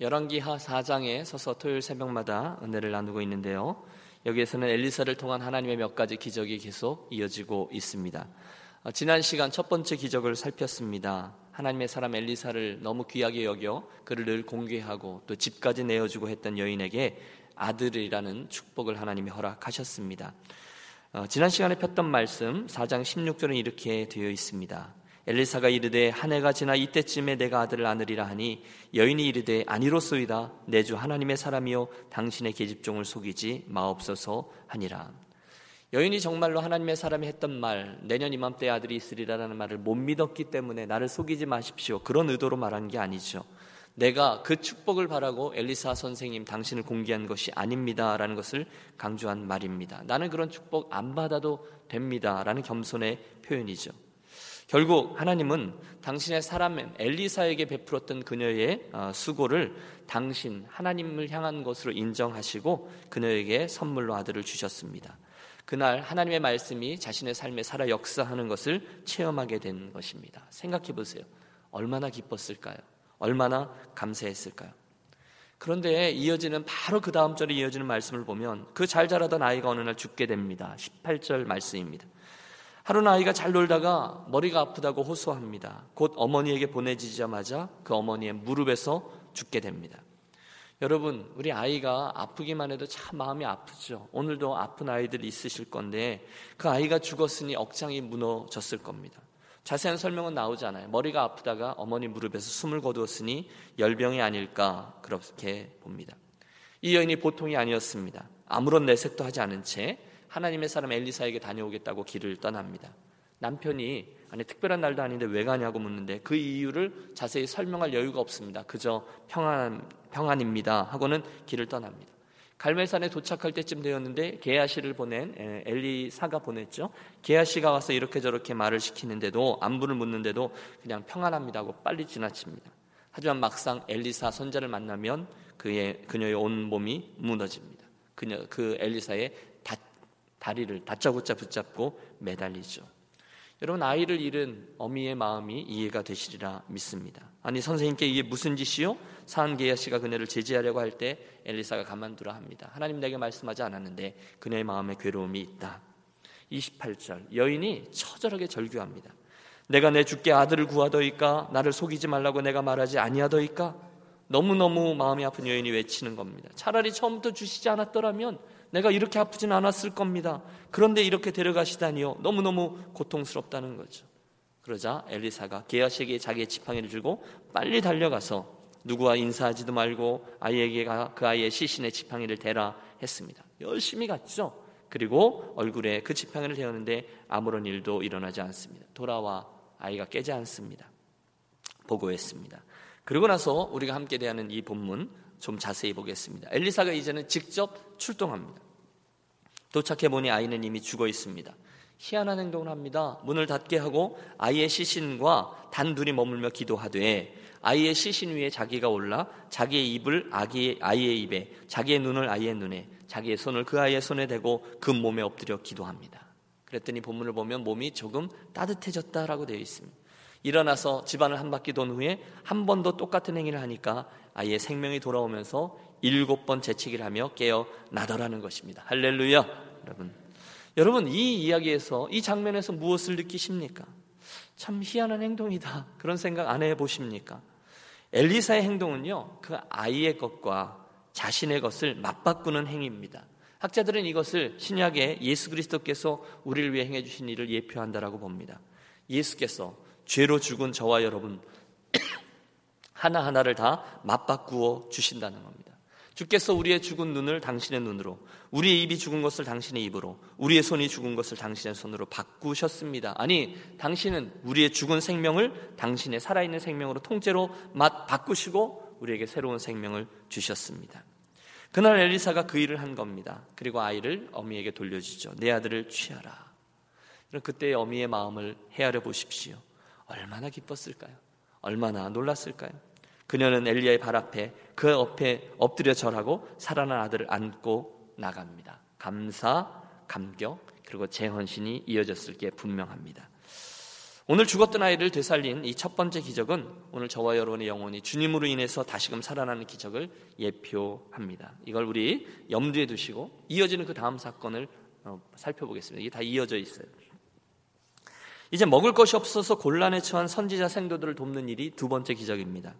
열왕기하 4장에 서서 토요일 새벽마다 은혜를 나누고 있는데요. 여기에서는 엘리사를 통한 하나님의 몇 가지 기적이 계속 이어지고 있습니다. 어, 지난 시간 첫 번째 기적을 살폈습니다. 하나님의 사람 엘리사를 너무 귀하게 여겨 그를 늘 공개하고 또 집까지 내어주고 했던 여인에게 아들이라는 축복을 하나님이 허락하셨습니다. 어, 지난 시간에 폈던 말씀 4장 16절은 이렇게 되어 있습니다. 엘리사가 이르되 한 해가 지나 이때쯤에 내가 아들을 안으리라 하니 여인이 이르되 아니로소이다. 내 주 하나님의 사람이요. 당신의 계집종을 속이지 마옵소서 하니라. 여인이 정말로 하나님의 사람이 했던 말 내년 이맘때 아들이 있으리라는 말을 못 믿었기 때문에 나를 속이지 마십시오. 그런 의도로 말한 게 아니죠. 내가 그 축복을 바라고 엘리사 선생님 당신을 공개한 것이 아닙니다라는 것을 강조한 말입니다. 나는 그런 축복 안 받아도 됩니다라는 겸손의 표현이죠 결국 하나님은 당신의 사람 엘리사에게 베풀었던 그녀의 어, 수고를 당신 하나님을 향한 것으로 인정하시고 그녀에게 선물로 아들을 주셨습니다. 그날 하나님의 말씀이 자신의 삶에 살아 역사하는 것을 체험하게 된 것입니다. 생각해 보세요. 얼마나 기뻤을까요? 얼마나 감사했을까요? 그런데 이어지는 바로 그 다음 절에 이어지는 말씀을 보면 그 잘 자라던 아이가 어느 날 죽게 됩니다. 18절 말씀입니다. 하루는 아이가 잘 놀다가 머리가 아프다고 호소합니다. 곧 어머니에게 보내지자마자 그 어머니의 무릎에서 죽게 됩니다. 여러분, 우리 아이가 아프기만 해도 참 마음이 아프죠. 오늘도 아픈 아이들 있으실 건데 그 아이가 죽었으니 억장이 무너졌을 겁니다. 자세한 설명은 나오지 않아요. 머리가 아프다가 어머니 무릎에서 숨을 거두었으니 열병이 아닐까 그렇게 봅니다. 이 여인이 보통이 아니었습니다. 아무런 내색도 하지 않은 채 하나님의 사람 엘리사에게 다녀오겠다고 길을 떠납니다. 남편이 아니 특별한 날도 아닌데 왜 가냐고 묻는데 그 이유를 자세히 설명할 여유가 없습니다. 그저 평안 평안입니다 하고는 길을 떠납니다. 갈멜산에 도착할 때쯤 되었는데 게하시를 보낸 엘리사가 보냈죠. 게하시가 와서 이렇게 저렇게 말을 시키는데도 안부를 묻는데도 그냥 평안합니다 하고 빨리 지나칩니다. 하지만 막상 엘리사 손자를 만나면 그의 그녀의 온 몸이 무너집니다. 그녀 그 엘리사의 다리를 다짜고짜 붙잡고 매달리죠. 여러분 아이를 잃은 어미의 마음이 이해가 되시리라 믿습니다. 아니 선생님께 이게 무슨 짓이요? 사한게야 씨가 그녀를 제지하려고 할 때 엘리사가 가만두라 합니다. 하나님 내게 말씀하지 않았는데 그녀의 마음에 괴로움이 있다. 28절 여인이 처절하게 절규합니다. 내가 내 주께 아들을 구하더이까 나를 속이지 말라고 내가 말하지 아니하더이까 너무너무 마음이 아픈 여인이 외치는 겁니다. 차라리 처음부터 주시지 않았더라면 내가 이렇게 아프진 않았을 겁니다. 그런데 이렇게 데려가시다니요. 너무너무 고통스럽다는 거죠. 그러자 엘리사가 게하시에게 자기의 지팡이를 주고 빨리 달려가서 누구와 인사하지도 말고 아이에게 그 아이의 시신의 지팡이를 대라 했습니다. 열심히 갔죠. 그리고 얼굴에 그 지팡이를 대었는데 아무런 일도 일어나지 않습니다. 돌아와 아이가 깨지 않습니다. 보고했습니다. 그러고 나서 우리가 함께 대하는 이 본문 좀 자세히 보겠습니다. 엘리사가 이제는 직접 출동합니다. 도착해 보니 아이는 이미 죽어 있습니다. 희한한 행동을 합니다. 문을 닫게 하고 아이의 시신과 단둘이 머물며 기도하되 아이의 시신 위에 자기가 올라 자기의 입을 아기의, 아이의 입에 자기의 눈을 아이의 눈에 자기의 손을 그 아이의 손에 대고 그 몸에 엎드려 기도합니다. 그랬더니 본문을 보면 몸이 조금 따뜻해졌다라고 되어 있습니다. 일어나서 집안을 한 바퀴 돈 후에 한 번 더 똑같은 행위를 하니까 아이의 생명이 돌아오면서 일곱 번 재치기를 하며 깨어 나더라는 것입니다. 할렐루야, 여러분. 여러분 이 이야기에서 이 장면에서 무엇을 느끼십니까? 참 희한한 행동이다. 그런 생각 안 해보십니까? 엘리사의 행동은요, 그 아이의 것과 자신의 것을 맞바꾸는 행위입니다. 학자들은 이것을 신약에 예수 그리스도께서 우리를 위해 행해 주신 일을 예표한다라고 봅니다. 예수께서 죄로 죽은 저와 여러분 하나하나를 다 맞바꾸어 주신다는 겁니다. 주께서 우리의 죽은 눈을 당신의 눈으로, 우리의 입이 죽은 것을 당신의 입으로, 우리의 손이 죽은 것을 당신의 손으로 바꾸셨습니다. 아니, 당신은 우리의 죽은 생명을 당신의 살아있는 생명으로 통째로 맛 바꾸시고 우리에게 새로운 생명을 주셨습니다. 그날 엘리사가 그 일을 한 겁니다. 그리고 아이를 어미에게 돌려주죠. 내 아들을 취하라. 그때 어미의 마음을 헤아려 보십시오. 얼마나 기뻤을까요? 얼마나 놀랐을까요? 그녀는 엘리야의 발 앞에 그 옆에 엎드려 절하고 살아난 아들을 안고 나갑니다. 감사, 감격, 그리고 재헌신이 이어졌을 게 분명합니다. 오늘 죽었던 아이를 되살린 이 첫 번째 기적은 오늘 저와 여러분의 영혼이 주님으로 인해서 다시금 살아나는 기적을 예표합니다. 이걸 우리 염두에 두시고 이어지는 그 다음 사건을 어, 살펴보겠습니다. 이게 다 이어져 있어요. 이제 먹을 것이 없어서 곤란에 처한 선지자 생도들을 돕는 일이 두 번째 기적입니다.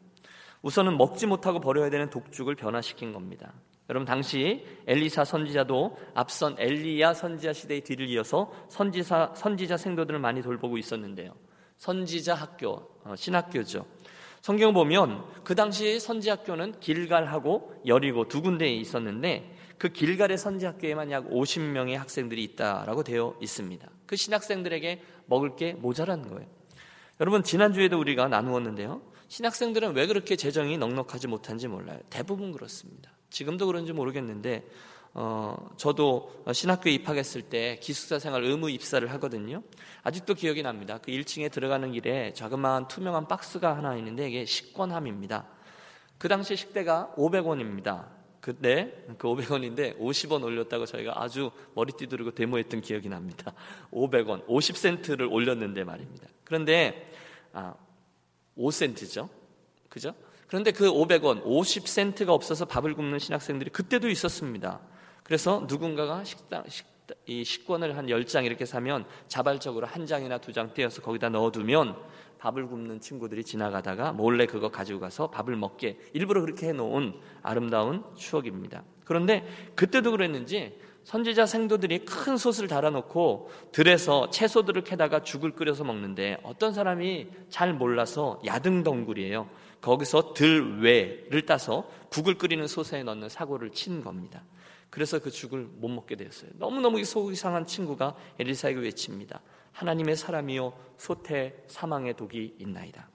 우선은 먹지 못하고 버려야 되는 독죽을 변화시킨 겁니다. 여러분 당시 엘리사 선지자도 앞선 엘리야 선지자 시대의 뒤를 이어서 선지사 선지자 생도들을 많이 돌보고 있었는데요. 선지자 학교 어, 신학교죠. 성경 보면 그 당시 선지 학교는 길갈하고 여리고 두 군데에 있었는데 그 길갈의 선지 학교에만 약 50명의 학생들이 있다라고 되어 있습니다. 그 신학생들에게 먹을 게 모자란 거예요. 여러분 지난주에도 우리가 나누었는데요. 신학생들은 왜 그렇게 재정이 넉넉하지 못한지 몰라요. 대부분 그렇습니다. 지금도 그런지 모르겠는데 어, 저도 신학교에 입학했을 때 기숙사 생활 의무 입사를 하거든요. 아직도 기억이 납니다. 그 1층에 들어가는 길에 자그마한 투명한 박스가 하나 있는데 이게 식권함입니다. 그 당시 식대가 500원입니다. 그때 그 500원인데 50원 올렸다고 저희가 아주 머리 띠 두르고 데모했던 기억이 납니다. 500원, 50센트를 올렸는데 말입니다. 그런데 아, 5센트죠. 그죠? 그런데 그 500원, 50센트가 없어서 밥을 굶는 신학생들이 그때도 있었습니다. 그래서 누군가가 식당, 식당 이 식권을 한 10장 이렇게 사면 자발적으로 한 장이나 두 장 떼어서 거기다 넣어두면 밥을 굶는 친구들이 지나가다가 몰래 그거 가지고 가서 밥을 먹게 일부러 그렇게 해놓은 아름다운 추억입니다. 그런데 그때도 그랬는지 선지자 생도들이 큰 솥을 달아놓고 들에서 채소들을 캐다가 죽을 끓여서 먹는데 어떤 사람이 잘 몰라서 야등덩굴이에요. 거기서 들외를 따서 국을 끓이는 솥에 넣는 사고를 친 겁니다. 그래서 그 죽을 못 먹게 되었어요. 너무너무 속 이 상한 친구가 엘리사에게 외칩니다. 하나님의 사람이요 솥에 사망의 독이 있나이다.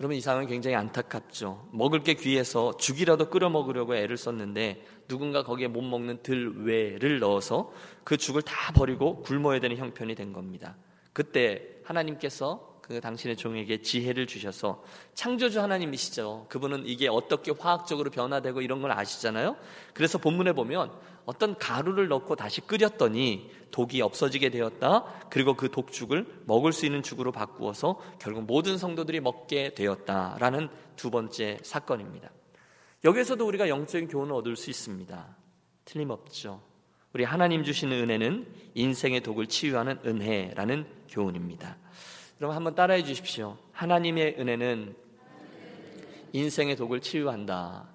여러분 이 상황은 굉장히 안타깝죠. 먹을 게 귀해서 죽이라도 끓여 먹으려고 애를 썼는데 누군가 거기에 못 먹는 들외를 넣어서 그 죽을 다 버리고 굶어야 되는 형편이 된 겁니다. 그때 하나님께서 그 당신의 종에게 지혜를 주셔서 창조주 하나님이시죠. 그분은 이게 어떻게 화학적으로 변화되고 이런 걸 아시잖아요. 그래서 본문에 보면 어떤 가루를 넣고 다시 끓였더니 독이 없어지게 되었다. 그리고 그 독죽을 먹을 수 있는 죽으로 바꾸어서 결국 모든 성도들이 먹게 되었다라는 두 번째 사건입니다. 여기에서도 우리가 영적인 교훈을 얻을 수 있습니다. 틀림없죠. 우리 하나님 주시는 은혜는 인생의 독을 치유하는 은혜라는 교훈입니다. 그럼 한번 따라해 주십시오. 하나님의 은혜는 인생의 독을 치유한다.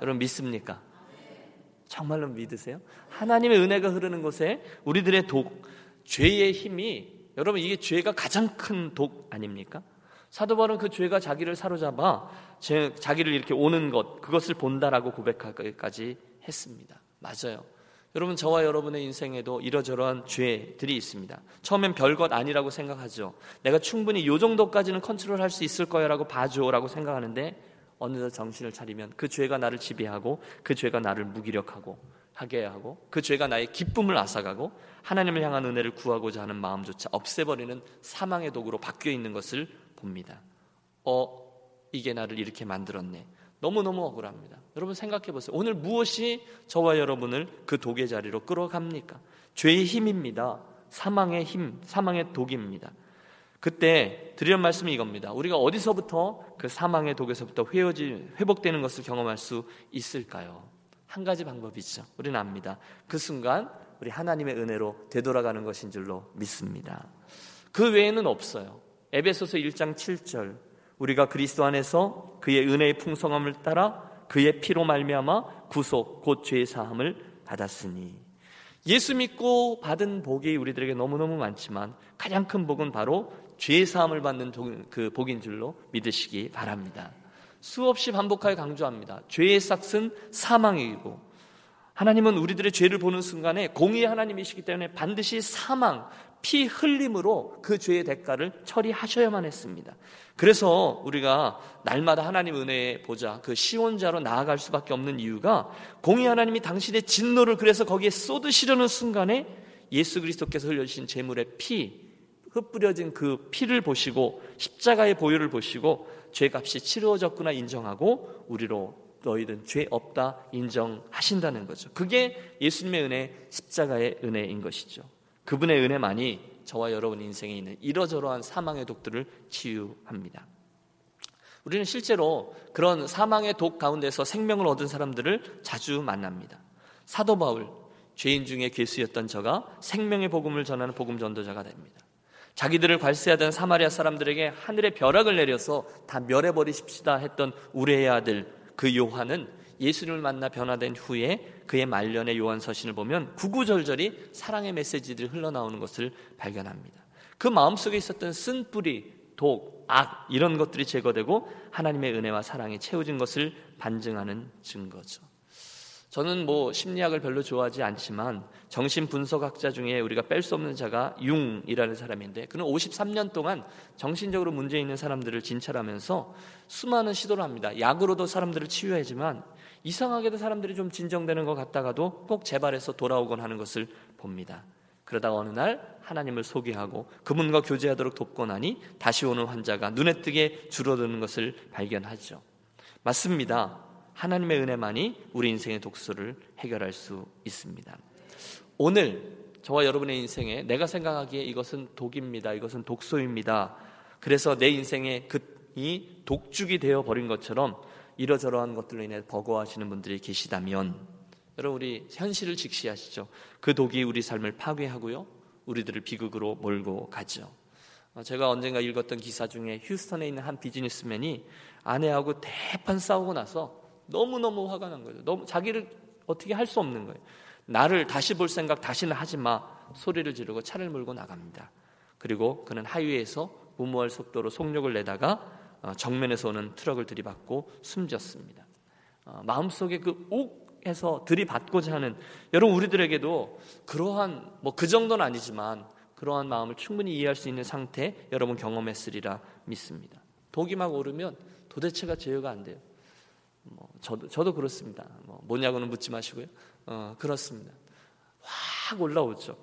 여러분 믿습니까? 정말로 믿으세요? 하나님의 은혜가 흐르는 곳에 우리들의 독, 죄의 힘이 여러분 이게 죄가 가장 큰 독 아닙니까? 사도 바울은 그 죄가 자기를 사로잡아 자기를 이렇게 오는 것 그것을 본다라고 고백하기까지 했습니다. 맞아요. 여러분 저와 여러분의 인생에도 이러저러한 죄들이 있습니다. 처음엔 별것 아니라고 생각하죠. 내가 충분히 이 정도까지는 컨트롤할 수 있을 거야라고 봐줘라고 생각하는데 어느덧 정신을 차리면 그 죄가 나를 지배하고 그 죄가 나를 무기력하고 하게 하고 그 죄가 나의 기쁨을 앗아가고 하나님을 향한 은혜를 구하고자 하는 마음조차 없애버리는 사망의 도구로 바뀌어 있는 것을 봅니다. 어 이게 나를 이렇게 만들었네. 너무너무 억울합니다. 여러분 생각해 보세요. 오늘 무엇이 저와 여러분을 그 독의 자리로 끌어갑니까? 죄의 힘입니다. 사망의 힘, 사망의 독입니다. 그때 드리는 말씀이 이겁니다. 우리가 어디서부터 그 사망의 독에서부터 회어지, 회복되는 것을 경험할 수 있을까요? 한 가지 방법이죠. 우리는 압니다. 그 순간 우리 하나님의 은혜로 되돌아가는 것인 줄로 믿습니다. 그 외에는 없어요. 에베소서 1장 7절 우리가 그리스도 안에서 그의 은혜의 풍성함을 따라 그의 피로 말미암아 구속 곧죄 사함을 받았으니 예수 믿고 받은 복이 우리들에게 너무너무 많지만 가장 큰 복은 바로 죄 사함을 받는 그 복인 줄로 믿으시기 바랍니다. 수없이 반복하여 강조합니다. 죄의 싹은 사망이고 하나님은 우리들의 죄를 보는 순간에 공의 하나님이시기 때문에 반드시 사망, 피 흘림으로 그 죄의 대가를 처리하셔야만 했습니다. 그래서 우리가 날마다 하나님 은혜에 보자 그 시온자로 나아갈 수밖에 없는 이유가 공의 하나님이 당신의 진노를 그래서 거기에 쏟으시려는 순간에 예수 그리스도께서 흘려주신 제물의 피 흩뿌려진 그 피를 보시고 십자가의 보혈을 보시고 죄값이 치루어졌구나 인정하고 우리로 너희든 죄 없다 인정하신다는 거죠. 그게 예수님의 은혜, 십자가의 은혜인 것이죠. 그분의 은혜만이 저와 여러분 인생에 있는 이러저러한 사망의 독들을 치유합니다. 우리는 실제로 그런 사망의 독 가운데서 생명을 얻은 사람들을 자주 만납니다. 사도 바울, 죄인 중에 괴수였던 저가 생명의 복음을 전하는 복음 전도자가 됩니다. 자기들을 괄세하던 사마리아 사람들에게 하늘의 벼락을 내려서 다 멸해버리십시다 했던 우레의 아들 그 요한은 예수님을 만나 변화된 후에 그의 말년의 요한 서신을 보면 구구절절히 사랑의 메시지들이 흘러나오는 것을 발견합니다. 그 마음속에 있었던 쓴 뿌리, 독, 악 이런 것들이 제거되고 하나님의 은혜와 사랑이 채워진 것을 반증하는 증거죠. 저는 뭐 심리학을 별로 좋아하지 않지만 정신 분석학자 중에 우리가 뺄 수 없는 자가 융이라는 사람인데 그는 53년 동안 정신적으로 문제 있는 사람들을 진찰하면서 수많은 시도를 합니다. 약으로도 사람들을 치유하지만 이상하게도 사람들이 좀 진정되는 것 같다가도 꼭 재발해서 돌아오곤 하는 것을 봅니다. 그러다 어느 날 하나님을 소개하고 그분과 교제하도록 돕고 나니 다시 오는 환자가 눈에 띄게 줄어드는 것을 발견하죠. 맞습니다. 하나님의 은혜만이 우리 인생의 독소를 해결할 수 있습니다. 오늘 저와 여러분의 인생에 내가 생각하기에 이것은 독입니다. 이것은 독소입니다. 그래서 내 인생에 그이 독죽이 되어 버린 것처럼 이러저러한 것들로 인해 버거워하시는 분들이 계시다면 여러분 우리 현실을 직시하시죠. 그 독이 우리 삶을 파괴하고요. 우리들을 비극으로 몰고 가죠. 어, 제가 언젠가 읽었던 기사 중에 휴스턴에 있는 한 비즈니스맨이 아내하고 대판 싸우고 나서 너무너무 화가 난 거예요. 너무 자기를 어떻게 할 수 없는 거예요. 나를 다시 볼 생각 다시는 하지 마. 소리를 지르고 차를 몰고 나갑니다. 그리고 그는 하위에서 무모할 속도로 속력을 내다가 어, 정면에서 오는 트럭을 들이받고 숨졌습니다. 어, 마음속에 그 욱해서 들이받고자 하는 여러분 우리들에게도 그러한 뭐 그 정도는 아니지만 그러한 마음을 충분히 이해할 수 있는 상태 여러분 경험했으리라 믿습니다. 독이 막 오르면 도대체가 제어가 안 돼요. 뭐 저도 저도 그렇습니다. 뭐 뭐냐고는 묻지 마시고요. 어, 그렇습니다. 확 올라오죠.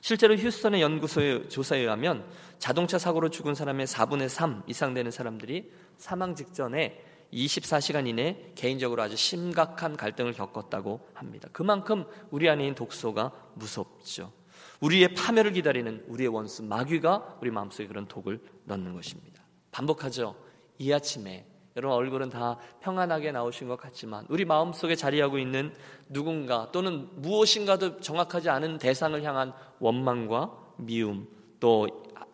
실제로 휴스턴의 연구소의 조사에 의하면 자동차 사고로 죽은 사람의 4분의 3 이상 되는 사람들이 사망 직전에 24시간 이내 개인적으로 아주 심각한 갈등을 겪었다고 합니다. 그만큼 우리 안에 있는 독소가 무섭죠. 우리의 파멸을 기다리는 우리의 원수 마귀가 우리 마음속에 그런 독을 넣는 것입니다. 반복하죠. 이 아침에 여러분 얼굴은 다 평안하게 나오신 것 같지만 우리 마음속에 자리하고 있는 누군가 또는 무엇인가도 정확하지 않은 대상을 향한 원망과 미움 또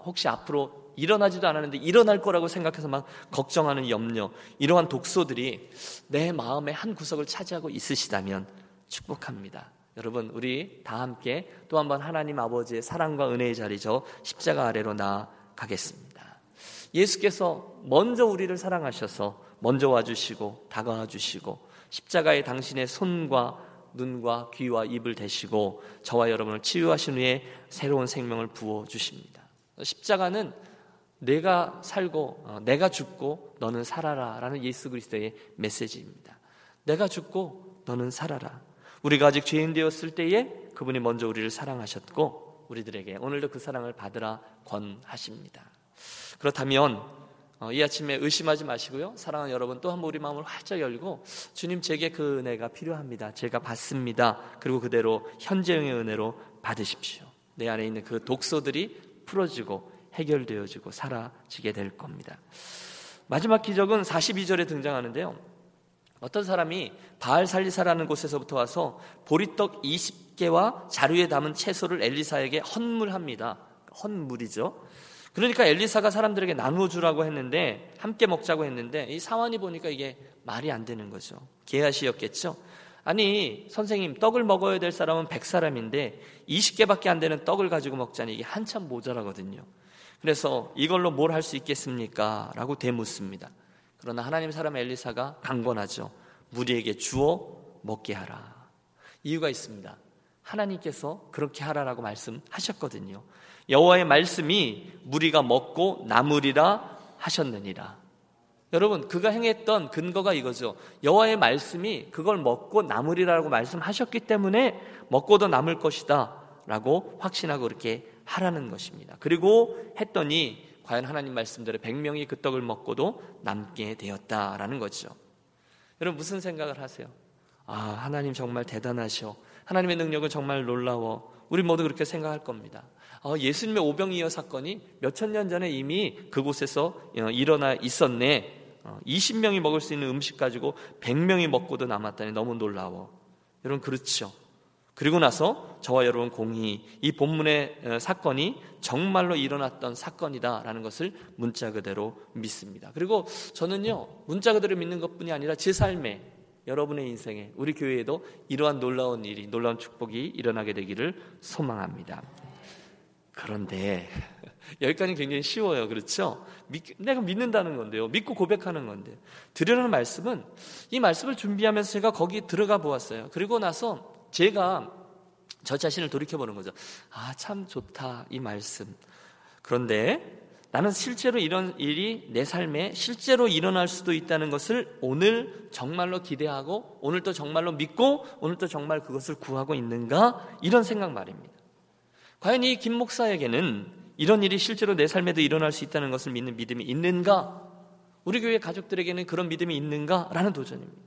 혹시 앞으로 일어나지도 않았는데 일어날 거라고 생각해서 막 걱정하는 염려 이러한 독소들이 내 마음의 한 구석을 차지하고 있으시다면 축복합니다. 여러분 우리 다 함께 또 한번 하나님 아버지의 사랑과 은혜의 자리죠 십자가 아래로 나아가겠습니다. 예수께서 먼저 우리를 사랑하셔서 먼저 와주시고 다가와 주시고 십자가에 당신의 손과 눈과 귀와 입을 대시고 저와 여러분을 치유하신 후에 새로운 생명을 부어 주십니다. 십자가는 내가 살고 어, 내가 죽고 너는 살아라라는 예수 그리스도의 메시지입니다. 내가 죽고 너는 살아라. 우리가 아직 죄인 되었을 때에 그분이 먼저 우리를 사랑하셨고 우리들에게 오늘도 그 사랑을 받으라 권하십니다. 그렇다면 어, 이 아침에 의심하지 마시고요. 사랑하는 여러분 또 한 번 우리 마음을 활짝 열고 주님 제게 그 은혜가 필요합니다. 제가 받습니다. 그리고 그대로 현재형의 은혜로 받으십시오. 내 안에 있는 그 독소들이 풀어지고 해결되어지고 사라지게 될 겁니다. 마지막 기적은 42절에 등장하는데요. 어떤 사람이 바알 살리사라는 곳에서부터 와서 보리떡 20개와 자루에 담은 채소를 엘리사에게 헌물합니다. 헌물이죠. 그러니까 엘리사가 사람들에게 나누어 주라고 했는데 함께 먹자고 했는데 이 사환이 보니까 이게 말이 안 되는 거죠. 개하시였겠죠. 아니 선생님 떡을 먹어야 될 사람은 100사람인데 20개밖에 안 되는 떡을 가지고 먹자니 이게 한참 모자라거든요. 그래서 이걸로 뭘 할 수 있겠습니까? 라고 대묻습니다. 그러나 하나님 사람 엘리사가 강권하죠. 무리에게 주어 먹게 하라. 이유가 있습니다. 하나님께서 그렇게 하라라고 말씀하셨거든요. 여호와의 말씀이 무리가 먹고 나무리라 하셨느니라. 여러분 그가 행했던 근거가 이거죠. 여호와의 말씀이 그걸 먹고 나무리라고 말씀하셨기 때문에 먹고도 남을 것이다라고 확신하고 그렇게 하라는 것입니다. 그리고 했더니 과연 하나님 말씀대로 100명이 그 떡을 먹고도 남게 되었다라는 거죠. 여러분 무슨 생각을 하세요? 아, 하나님 정말 대단하셔. 하나님의 능력은 정말 놀라워. 우리 모두 그렇게 생각할 겁니다. 어, 예수님의 오병이어 사건이 몇천 년 전에 이미 그곳에서 어, 일어나 있었네. 20명이 어, 먹을 수 있는 음식 가지고 100명이 먹고도 남았다니 너무 놀라워. 여러분 그렇죠. 그리고 나서 저와 여러분 공히 이 본문의 사건이 정말로 일어났던 사건이다라는 것을 문자 그대로 믿습니다. 그리고 저는요 문자 그대로 믿는 것뿐이 아니라 제 삶에 여러분의 인생에 우리 교회에도 이러한 놀라운 일이 놀라운 축복이 일어나게 되기를 소망합니다. 그런데 여기까지 굉장히 쉬워요. 그렇죠? 믿, 내가 믿는다는 건데요. 믿고 고백하는 건데. 드리는 말씀은 이 말씀을 준비하면서 제가 거기 들어가 보았어요. 그리고 나서 제가 저 자신을 돌이켜 보는 거죠. 아, 참 좋다. 이 말씀. 그런데 나는 실제로 이런 일이 내 삶에 실제로 일어날 수도 있다는 것을 오늘 정말로 기대하고 오늘 또 정말로 믿고 오늘 또 정말 그것을 구하고 있는가? 이런 생각 말입니다. 과연 이 김 목사에게는 이런 일이 실제로 내 삶에도 일어날 수 있다는 것을 믿는 믿음이 있는가? 우리 교회 가족들에게는 그런 믿음이 있는가? 라는 도전입니다.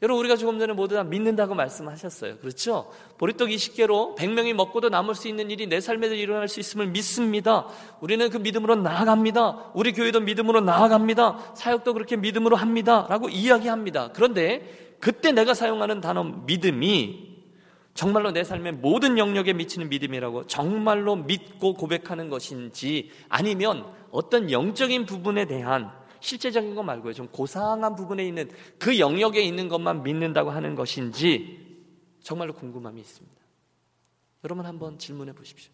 여러분, 우리가 조금 전에 모두 다 믿는다고 말씀하셨어요. 그렇죠? 보리떡 20개로 100명이 먹고도 남을 수 있는 일이 내 삶에도 일어날 수 있음을 믿습니다. 우리는 그 믿음으로 나아갑니다. 우리 교회도 믿음으로 나아갑니다. 사역도 그렇게 믿음으로 합니다. 라고 이야기합니다. 그런데 그때 내가 사용하는 단어 믿음이 정말로 내 삶의 모든 영역에 미치는 믿음이라고 정말로 믿고 고백하는 것인지 아니면 어떤 영적인 부분에 대한 실제적인 거 말고요. 좀 고상한 부분에 있는 그 영역에 있는 것만 믿는다고 하는 것인지 정말로 궁금함이 있습니다. 여러분 한번 질문해 보십시오.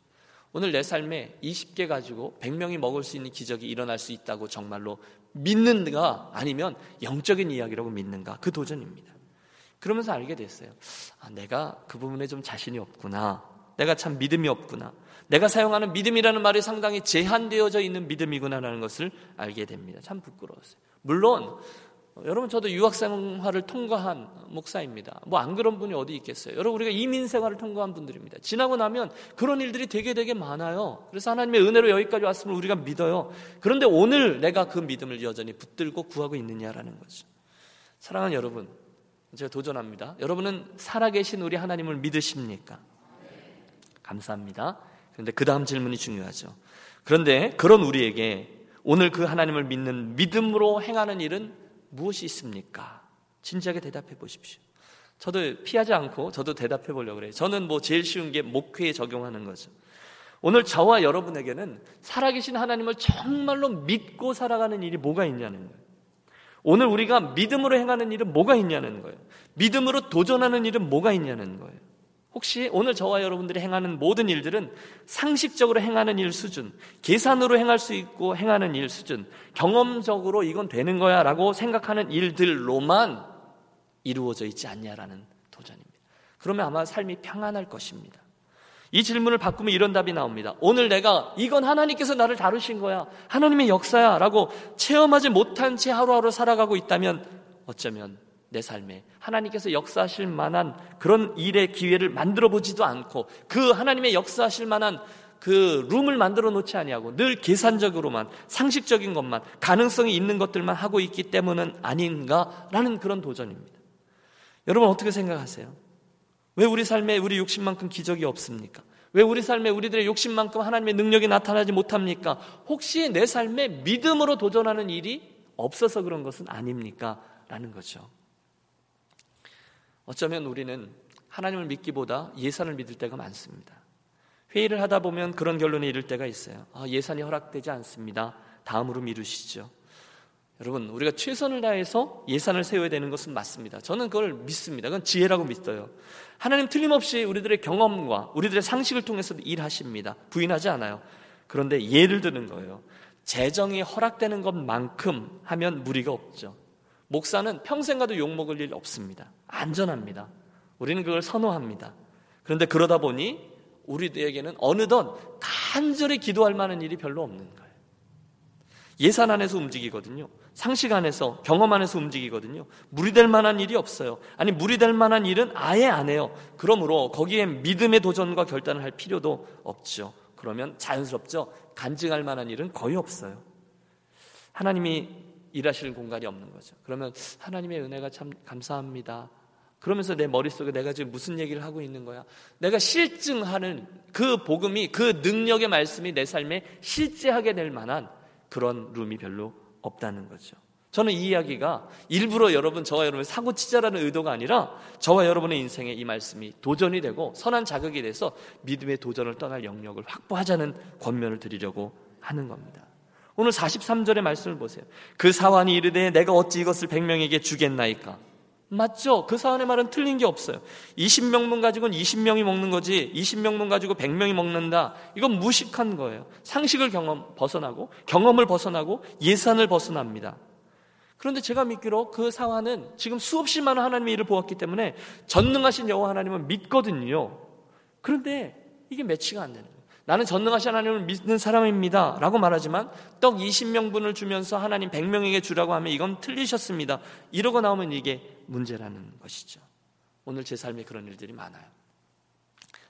오늘 내 삶에 20개 가지고 100명이 먹을 수 있는 기적이 일어날 수 있다고 정말로 믿는가 아니면 영적인 이야기라고 믿는가 그 도전입니다. 그러면서 알게 됐어요. 아, 내가 그 부분에 좀 자신이 없구나. 내가 참 믿음이 없구나. 내가 사용하는 믿음이라는 말이 상당히 제한되어져 있는 믿음이구나라는 것을 알게 됩니다. 참 부끄러웠어요. 물론 여러분 저도 유학 생활을 통과한 목사입니다. 뭐 안 그런 분이 어디 있겠어요? 여러분 우리가 이민 생활을 통과한 분들입니다. 지나고 나면 그런 일들이 되게 되게 많아요. 그래서 하나님의 은혜로 여기까지 왔음을 우리가 믿어요. 그런데 오늘 내가 그 믿음을 여전히 붙들고 구하고 있느냐라는 거죠. 사랑하는 여러분, 제가 도전합니다. 여러분은 살아계신 우리 하나님을 믿으십니까? 감사합니다. 그런데 그 다음 질문이 중요하죠. 그런데 그런 우리에게 오늘 그 하나님을 믿는 믿음으로 행하는 일은 무엇이 있습니까? 진지하게 대답해 보십시오. 저도 피하지 않고 저도 대답해 보려고 그래요. 저는 뭐 제일 쉬운 게 목회에 적용하는 거죠. 오늘 저와 여러분에게는 살아계신 하나님을 정말로 믿고 살아가는 일이 뭐가 있냐는 거예요. 오늘 우리가 믿음으로 행하는 일은 뭐가 있냐는 거예요. 믿음으로 도전하는 일은 뭐가 있냐는 거예요. 혹시 오늘 저와 여러분들이 행하는 모든 일들은 상식적으로 행하는 일 수준, 계산으로 행할 수 있고 행하는 일 수준, 경험적으로 이건 되는 거야 라고 생각하는 일들로만 이루어져 있지 않냐라는 도전입니다. 그러면 아마 삶이 평안할 것입니다. 이 질문을 바꾸면 이런 답이 나옵니다. 오늘 내가 이건 하나님께서 나를 다루신 거야. 하나님의 역사야. 라고 체험하지 못한 채 하루하루 살아가고 있다면 어쩌면 내 삶에 하나님께서 역사하실 만한 그런 일의 기회를 만들어 보지도 않고 그 하나님의 역사하실 만한 그 룸을 만들어 놓지 아니하고 늘 계산적으로만 상식적인 것만 가능성이 있는 것들만 하고 있기 때문은 아닌가라는 그런 도전입니다. 여러분 어떻게 생각하세요? 왜 우리 삶에 우리 욕심만큼 기적이 없습니까? 왜 우리 삶에 우리들의 욕심만큼 하나님의 능력이 나타나지 못합니까? 혹시 내 삶에 믿음으로 도전하는 일이 없어서 그런 것은 아닙니까? 라는 거죠. 어쩌면 우리는 하나님을 믿기보다 예산을 믿을 때가 많습니다. 회의를 하다 보면 그런 결론에 이를 때가 있어요. 아, 예산이 허락되지 않습니다. 다음으로 미루시죠. 여러분, 우리가 최선을 다해서 예산을 세워야 되는 것은 맞습니다. 저는 그걸 믿습니다. 그건 지혜라고 믿어요. 하나님 틀림없이 우리들의 경험과 우리들의 상식을 통해서 일하십니다. 부인하지 않아요. 그런데 예를 드는 거예요. 재정이 허락되는 것만큼 하면 무리가 없죠. 목사는 평생 가도 욕먹을 일 없습니다. 안전합니다. 우리는 그걸 선호합니다. 그런데 그러다 보니 우리에게는 어느덧 간절히 기도할 만한 일이 별로 없는 거예요. 예산 안에서 움직이거든요. 상식 안에서 경험 안에서 움직이거든요. 무리될 만한 일이 없어요. 아니 무리될 만한 일은 아예 안 해요. 그러므로 거기에 믿음의 도전과 결단을 할 필요도 없죠. 그러면 자연스럽죠. 간증할 만한 일은 거의 없어요. 하나님이 일하시는 공간이 없는 거죠. 그러면 하나님의 은혜가 참 감사합니다. 그러면서 내 머릿속에 내가 지금 무슨 얘기를 하고 있는 거야? 내가 실증하는 그 복음이 그 능력의 말씀이 내 삶에 실제하게 될 만한 그런 룸이 별로 없다는 거죠. 저는 이 이야기가 일부러 여러분, 저와 여러분을 사고 치자라는 의도가 아니라 저와 여러분의 인생에 이 말씀이 도전이 되고 선한 자극이 돼서 믿음의 도전을 떠날 영역을 확보하자는 권면을 드리려고 하는 겁니다. 오늘 43절의 말씀을 보세요. 그 사환이 이르되 내가 어찌 이것을 백명에게 주겠나이까? 맞죠? 그 사안의 말은 틀린 게 없어요. 20명분 가지고는 20명이 먹는 거지 20명분 가지고 100명이 먹는다. 이건 무식한 거예요. 상식을 경험 벗어나고 경험을 벗어나고 예산을 벗어납니다. 그런데 제가 믿기로 그 상황은 지금 수없이 많은 하나님의 일을 보았기 때문에 전능하신 여호와 하나님을 믿거든요. 그런데 이게 매치가 안 되는 거예요. 나는 전능하신 하나님을 믿는 사람입니다. 라고 말하지만 떡 20명분을 주면서 하나님 100명에게 주라고 하면 이건 틀리셨습니다. 이러고 나오면 이게 문제라는 것이죠. 오늘 제 삶에 그런 일들이 많아요.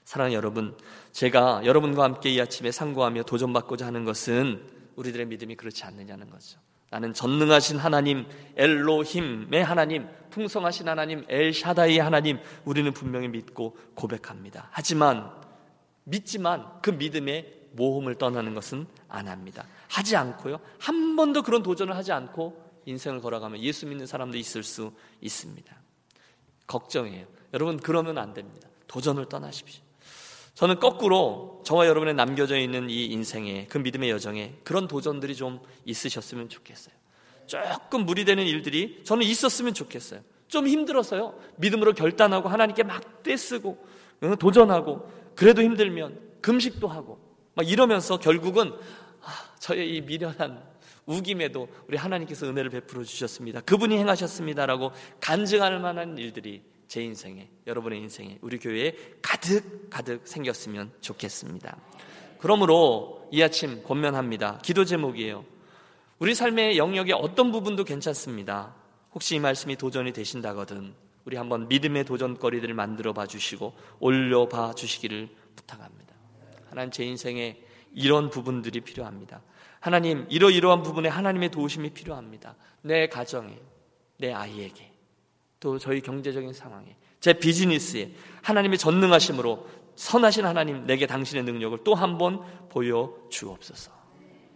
사랑하는 여러분, 제가 여러분과 함께 이 아침에 상고하며 도전받고자 하는 것은 우리들의 믿음이 그렇지 않느냐는 거죠. 나는 전능하신 하나님 엘로힘의 하나님 풍성하신 하나님 엘샤다이의 하나님 우리는 분명히 믿고 고백합니다. 하지만 믿지만 그 믿음의 모험을 떠나는 것은 안 합니다. 하지 않고요. 한 번도 그런 도전을 하지 않고 인생을 걸어가면 예수 믿는 사람도 있을 수 있습니다. 걱정해요. 여러분 그러면 안 됩니다. 도전을 떠나십시오. 저는 거꾸로 저와 여러분의 남겨져 있는 이 인생에 그 믿음의 여정에 그런 도전들이 좀 있으셨으면 좋겠어요. 조금 무리되는 일들이 저는 있었으면 좋겠어요. 좀 힘들어서요. 믿음으로 결단하고 하나님께 막 떼쓰고 도전하고 그래도 힘들면 금식도 하고 막 이러면서 결국은 아, 저의 이 미련한 우김에도 우리 하나님께서 은혜를 베풀어 주셨습니다. 그분이 행하셨습니다라고 간증할 만한 일들이 제 인생에, 여러분의 인생에, 우리 교회에 가득 가득 생겼으면 좋겠습니다. 그러므로 이 아침 권면합니다. 기도 제목이에요. 우리 삶의 영역의 어떤 부분도 괜찮습니다. 혹시 이 말씀이 도전이 되신다거든 우리 한번 믿음의 도전거리들을 만들어 봐 주시고 올려 봐 주시기를 부탁합니다. 하나님 제 인생에 이런 부분들이 필요합니다. 하나님 이러이러한 부분에 하나님의 도우심이 필요합니다. 내 가정에, 내 아이에게, 또 저희 경제적인 상황에, 제 비즈니스에 하나님의 전능하심으로 선하신 하나님 내게 당신의 능력을 또 한 번 보여 주옵소서.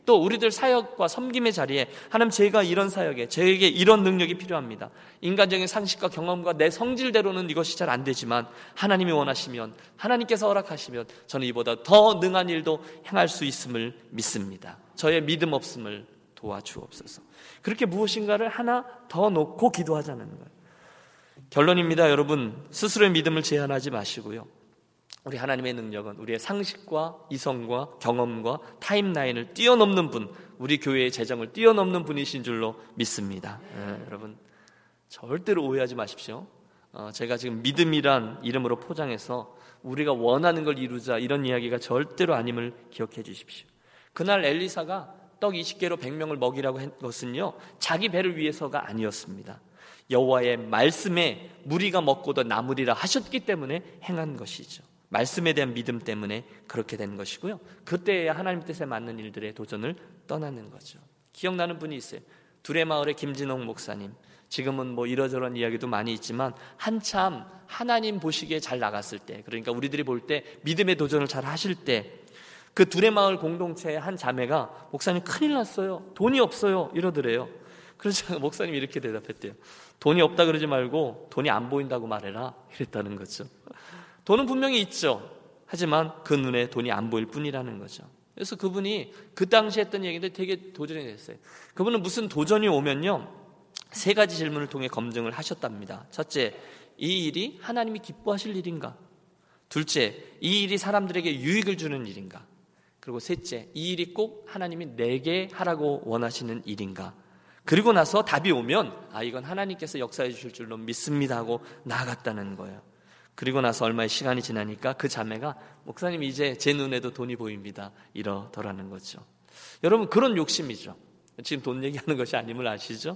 또 우리들 사역과 섬김의 자리에 하나님 제가 이런 사역에 저에게 이런 능력이 필요합니다. 인간적인 상식과 경험과 내 성질대로는 이것이 잘 안 되지만 하나님이 원하시면 하나님께서 허락하시면 저는 이보다 더 능한 일도 행할 수 있음을 믿습니다. 저의 믿음 없음을 도와주옵소서. 그렇게 무엇인가를 하나 더 놓고 기도하자는 거예요. 결론입니다, 여러분. 스스로의 믿음을 제한하지 마시고요. 우리 하나님의 능력은 우리의 상식과 이성과 경험과 타임라인을 뛰어넘는 분, 우리 교회의 재정을 뛰어넘는 분이신 줄로 믿습니다. 네, 여러분, 절대로 오해하지 마십시오. 어, 제가 지금 믿음이란 이름으로 포장해서 우리가 원하는 걸 이루자 이런 이야기가 절대로 아님을 기억해 주십시오. 그날 엘리사가 떡 20개로 100명을 먹이라고 한 것은요. 자기 배를 위해서가 아니었습니다. 여호와의 말씀에 무리가 먹고도 나무리라 하셨기 때문에 행한 것이죠. 말씀에 대한 믿음 때문에 그렇게 된 것이고요. 그때야 하나님 뜻에 맞는 일들의 도전을 떠나는 거죠. 기억나는 분이 있어요. 두레마을의 김진홍 목사님. 지금은 뭐 이러저런 이야기도 많이 있지만 한참 하나님 보시기에 잘 나갔을 때, 그러니까 우리들이 볼 때 믿음의 도전을 잘 하실 때, 그 두레마을 공동체의 한 자매가 목사님 큰일 났어요. 돈이 없어요. 이러더래요. 그래서 목사님이 이렇게 대답했대요. 돈이 없다 그러지 말고 돈이 안 보인다고 말해라. 이랬다는 거죠. 돈은 분명히 있죠. 하지만 그 눈에 돈이 안 보일 뿐이라는 거죠. 그래서 그분이 그 당시 했던 얘기인데 되게 도전이 됐어요. 그분은 무슨 도전이 오면요. 세 가지 질문을 통해 검증을 하셨답니다. 첫째, 이 일이 하나님이 기뻐하실 일인가? 둘째, 이 일이 사람들에게 유익을 주는 일인가? 그리고 셋째, 이 일이 꼭 하나님이 내게 하라고 원하시는 일인가? 그리고 나서 답이 오면, 아, 이건 하나님께서 역사해 주실 줄로 믿습니다 하고 나아갔다는 거예요. 그리고 나서 얼마의 시간이 지나니까 그 자매가, 목사님 이제 제 눈에도 돈이 보입니다. 이러더라는 거죠. 여러분, 그런 욕심이죠. 지금 돈 얘기하는 것이 아님을 아시죠?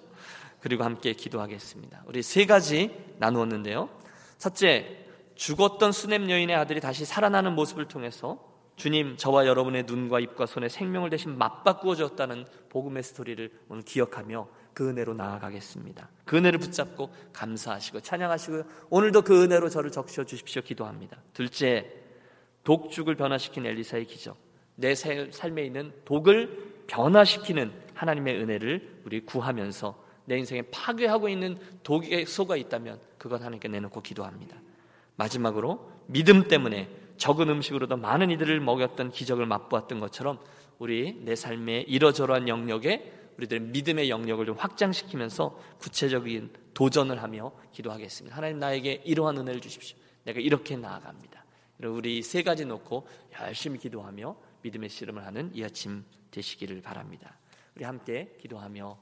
그리고 함께 기도하겠습니다. 우리 세 가지 나누었는데요. 첫째, 죽었던 수냄 여인의 아들이 다시 살아나는 모습을 통해서 주님 저와 여러분의 눈과 입과 손에 생명을 대신 맞바꾸어 줬다는 복음의 스토리를 오늘 기억하며 그 은혜로 나아가겠습니다. 그 은혜를 붙잡고 감사하시고 찬양하시고 오늘도 그 은혜로 저를 적셔 주십시오 기도합니다. 둘째, 독죽을 변화시킨 엘리사의 기적. 내 삶에 있는 독을 변화시키는 하나님의 은혜를 우리 구하면서 내 인생에 파괴하고 있는 독의 소가 있다면 그것 하나님께 내놓고 기도합니다. 마지막으로 믿음 때문에 적은 음식으로도 많은 이들을 먹였던 기적을 맛보았던 것처럼 우리 내 삶의 이러저러한 영역에 우리들의 믿음의 영역을 좀 확장시키면서 구체적인 도전을 하며 기도하겠습니다. 하나님 나에게 이러한 은혜를 주십시오. 내가 이렇게 나아갑니다. 우리 세 가지 놓고 열심히 기도하며 믿음의 씨름을 하는 이 아침 되시기를 바랍니다. 우리 함께 기도하며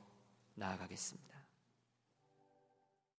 나아가겠습니다.